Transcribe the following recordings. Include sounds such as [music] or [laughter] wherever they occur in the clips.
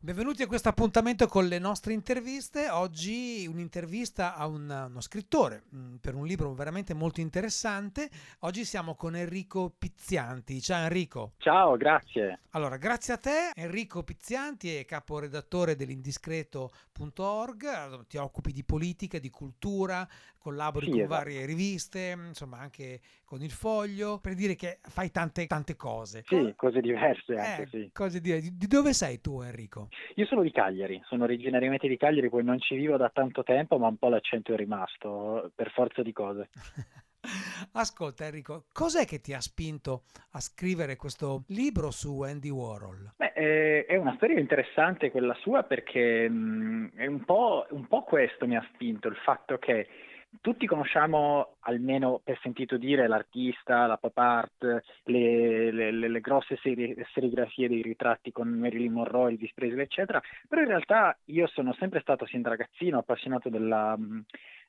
Benvenuti a questo appuntamento con le nostre interviste. Oggi un'intervista a un, uno scrittore mm, per un libro veramente molto interessante. Oggi siamo con Enrico Pizzianti. Ciao Enrico. Ciao, grazie. Allora, grazie a te. Enrico Pizzianti è caporedattore dell'indiscreto.org. Ti occupi di politica, di cultura, collabori Sì, con esatto. varie riviste, insomma anche con il Foglio, per dire che fai tante, tante cose. Sì, cose diverse anche, Eh, sì. cose dire. Di, di dove sei tu Enrico? Io sono di Cagliari, sono originariamente di Cagliari, poi non ci vivo da tanto tempo, ma un po' l'accento è rimasto, per forza di cose. [laughs] Ascolta Enrico, cos'è che ti ha spinto a scrivere questo libro su Andy Warhol? Beh, eh, è una storia interessante quella sua perché mh, è un po', un po' questo mi ha spinto, il fatto che tutti conosciamo, almeno per sentito dire, l'artista, la pop art, le, le- le- grosse serie- serigrafie dei ritratti con Marilyn Monroe, Elvis Presley, eccetera, però in realtà io sono sempre stato sin da ragazzino appassionato della,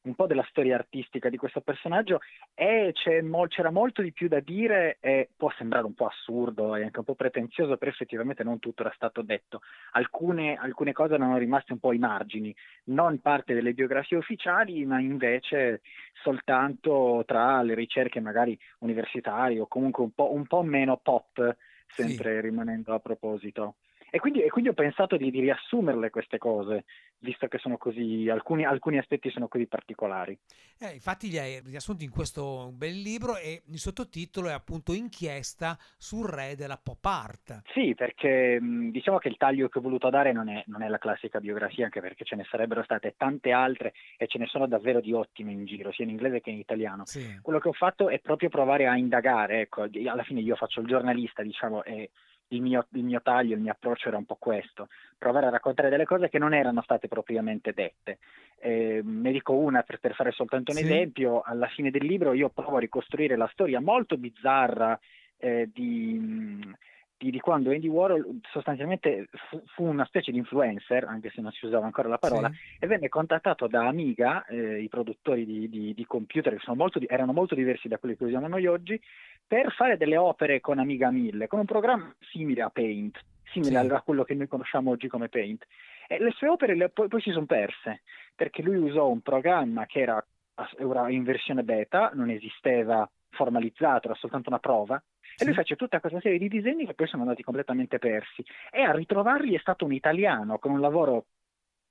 un po' della storia artistica di questo personaggio e mo- c'era molto di più da dire e può sembrare un po' assurdo e anche un po' pretenzioso, però effettivamente non tutto era stato detto. Alcune, alcune cose erano rimaste un po' ai margini, non parte delle biografie ufficiali, ma invece soltanto tra le ricerche magari universitarie o comunque un po', un po' meno pop, sempre rimanendo a proposito. E quindi, e quindi ho pensato di, di riassumerle queste cose, visto che sono così, alcuni, alcuni aspetti sono così particolari. Eh, infatti li hai riassunti in questo bel libro e il sottotitolo è appunto Inchiesta sul re della pop art. Sì, perché diciamo che il taglio che ho voluto dare non è, non è la classica biografia, anche perché ce ne sarebbero state tante altre e ce ne sono davvero di ottime in giro, sia in inglese che in italiano. Sì. Quello che ho fatto è proprio provare a indagare, ecco, alla fine io faccio il giornalista, diciamo, e il mio, il mio taglio, il mio approccio era un po' questo, provare a raccontare delle cose che non erano state propriamente dette. Eh, ne dico una per, per fare soltanto un Sì. esempio, alla fine del libro io provo a ricostruire la storia molto bizzarra eh, di, di, di quando Andy Warhol sostanzialmente fu, fu una specie di influencer, anche se non si usava ancora la parola, Sì. e venne contattato da Amiga, eh, i produttori di, di- di computer che sono molto erano molto diversi da quelli che usiamo noi oggi, per fare delle opere con Amiga 1000, con un programma simile a Paint, simile Sì. a quello che noi conosciamo oggi come Paint. E le sue opere le- poi, poi si sono perse, perché lui usò un programma che era, era in versione beta, non esisteva formalizzato, era soltanto una prova, e lui Sì. fece tutta questa serie di disegni che poi sono andati completamente persi. E a ritrovarli è stato un italiano con un lavoro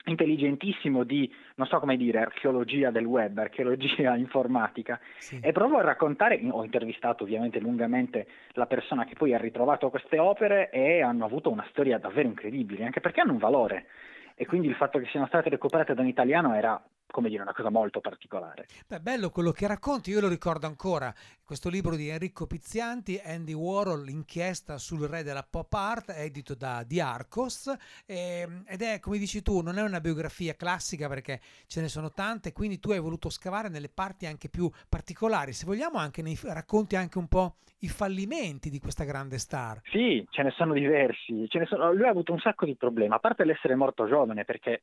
intelligentissimo di, non so come dire, archeologia del web, archeologia [laughs] informatica. Sì. E provo a raccontare, ho intervistato ovviamente lungamente la persona che poi ha ritrovato queste opere e hanno avuto una storia davvero incredibile, anche perché hanno un valore. E quindi il fatto che siano state recuperate da un italiano era, come dire, una cosa molto particolare. Beh, bello quello che racconti, io lo ricordo ancora, questo libro di Enrico Pizzianti, Andy Warhol, l'inchiesta sul re della pop art, edito da Di Arcos ehm, ed è, come dici tu, non è una biografia classica perché ce ne sono tante, quindi tu hai voluto scavare nelle parti anche più particolari, se vogliamo anche nei, racconti anche un po' i fallimenti di questa grande star. Sì, ce ne sono diversi. Ce ne sono- Lui ha avuto un sacco di problemi, a parte l'essere morto giovane, perché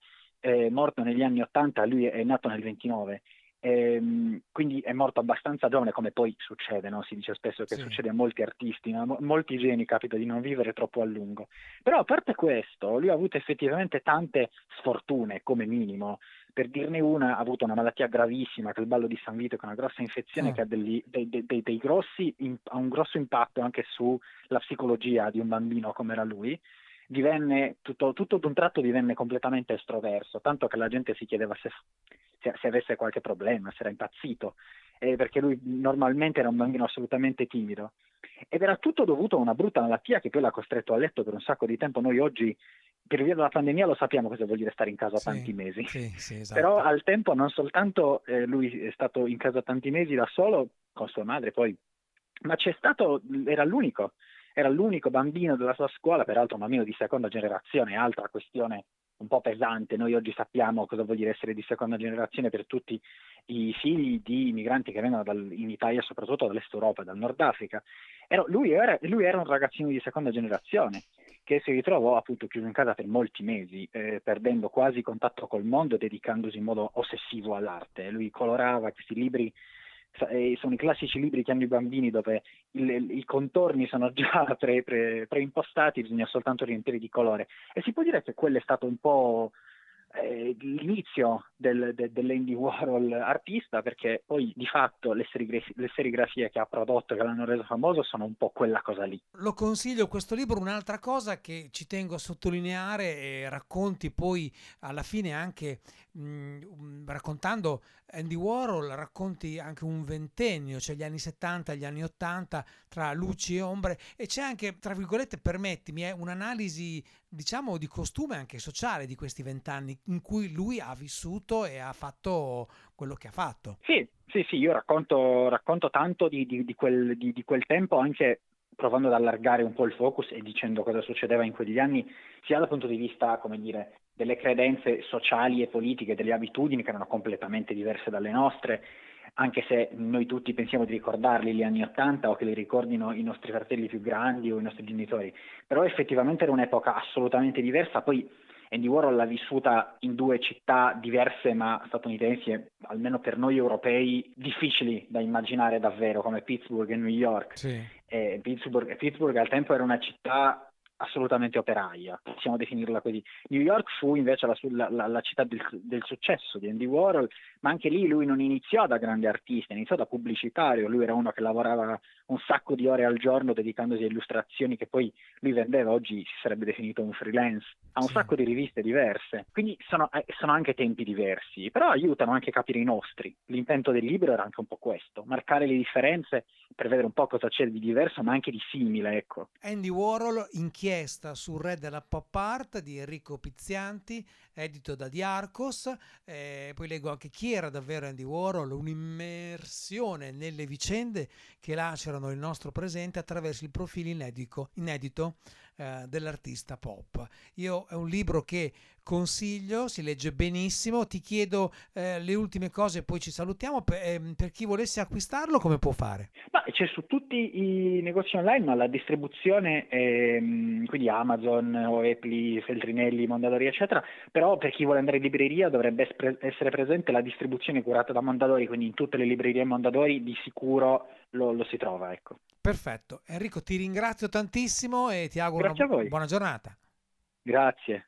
è morto negli anni 80, lui è nato nel 29, ehm, quindi è morto abbastanza giovane, come poi succede, no? Si dice spesso che Sì. succede a molti artisti, no? Mo- molti geni capita di non vivere troppo a lungo. Però a parte questo, lui ha avuto effettivamente tante sfortune, come minimo. Per dirne una, ha avuto una malattia gravissima, che è il ballo di San Vito, che è una grossa infezione Ah. che ha, degli- dei, dei- dei- grossi, im- ha un grosso impatto anche sulla psicologia di un bambino come era lui. Divenne, tutto, tutto d'un tratto divenne completamente estroverso, tanto che la gente si chiedeva se, se- se avesse qualche problema, se era impazzito, eh, perché lui normalmente era un bambino assolutamente timido. Ed era tutto dovuto a una brutta malattia che poi l'ha costretto a letto per un sacco di tempo. Noi oggi, per via della pandemia, lo sappiamo cosa vuol dire stare in casa Sì, tanti mesi. Sì, sì, [laughs] esatto. Però al tempo non soltanto eh, lui è stato in casa tanti mesi da solo con sua madre, poi, ma c'è stato, era l'unico, era l'unico bambino della sua scuola, peraltro un bambino di seconda generazione, altra questione un po' pesante. Noi oggi sappiamo cosa vuol dire essere di seconda generazione per tutti i figli di migranti che vengono dal- in Italia, soprattutto dall'Est Europa, dal Nord Africa. Era- lui, era, lui era un ragazzino di seconda generazione che si ritrovò appunto chiuso in casa per molti mesi, eh, perdendo quasi contatto col mondo e dedicandosi in modo ossessivo all'arte. Lui colorava questi libri sono i classici libri che hanno i bambini dove i contorni sono già [laughs] pre, pre, preimpostati, bisogna soltanto riempire di colore. E si può dire che quello è stato un po' eh, l'inizio del, de, dell'Andy Warhol artista perché poi di fatto le, serigrafie, le serigrafie che ha prodotto che l'hanno reso famoso sono un po' quella cosa lì. Lo consiglio questo libro, un'altra cosa che ci tengo a sottolineare e racconti poi alla fine anche mh, raccontando Andy Warhol racconti anche un ventennio, cioè gli anni 70 e gli anni 80 tra luci e ombre e c'è anche, tra virgolette, permettimi, un'analisi diciamo di costume anche sociale di questi vent'anni in cui lui ha vissuto e ha fatto quello che ha fatto. Sì, sì, sì, io racconto, racconto tanto di, di, di, quel, di quel tempo anche provando ad allargare un po' il focus e dicendo cosa succedeva in quegli anni, sia dal punto di vista, come dire, delle credenze sociali e politiche, delle abitudini che erano completamente diverse dalle nostre, anche se noi tutti pensiamo di ricordarli gli anni Ottanta o che li ricordino i nostri fratelli più grandi o i nostri genitori, però effettivamente era un'epoca assolutamente diversa, poi Andy Warhol l'ha vissuta in due città diverse ma statunitensi, almeno per noi europei, difficili da immaginare davvero, come Pittsburgh e New York. Sì. E Pittsburgh, Pittsburgh al tempo era una città assolutamente operaia, possiamo definirla così. New York fu invece la, la, la città del, del, successo di Andy Warhol, ma anche lì lui non iniziò da grande artista, iniziò da pubblicitario, lui era uno che lavorava un sacco di ore al giorno dedicandosi a illustrazioni che poi lui vendeva, oggi si sarebbe definito un freelance, ha un sì. sacco di riviste diverse, quindi sono, eh, sono, anche tempi diversi, però aiutano anche a capire i nostri. L'intento del libro era anche un po' questo, marcare le differenze per vedere un po' cosa c'è di diverso ma anche di simile. Ecco. Andy Warhol, inchiesta sul re della pop art di Enrico Pizzianti, edito da Diarcos, eh, poi leggo anche chi era davvero Andy Warhol, un'immersione nelle vicende che lacerano il nostro presente attraverso il profilo inedito, inedito eh, dell'artista pop. Io è un libro che consiglio, si legge benissimo. Ti chiedo eh, le ultime cose, poi ci salutiamo. Per, eh, per, chi volesse acquistarlo, come può fare? Ma c'è su tutti i negozi online, ma la distribuzione, è, quindi Amazon, Oepli, Feltrinelli, Mondadori, eccetera. Però per chi vuole andare in libreria dovrebbe essere presente la distribuzione curata da Mondadori, quindi in tutte le librerie Mondadori di sicuro lo, lo si trova. Ecco. Perfetto. Enrico, ti ringrazio tantissimo e ti auguro una buona giornata. Grazie.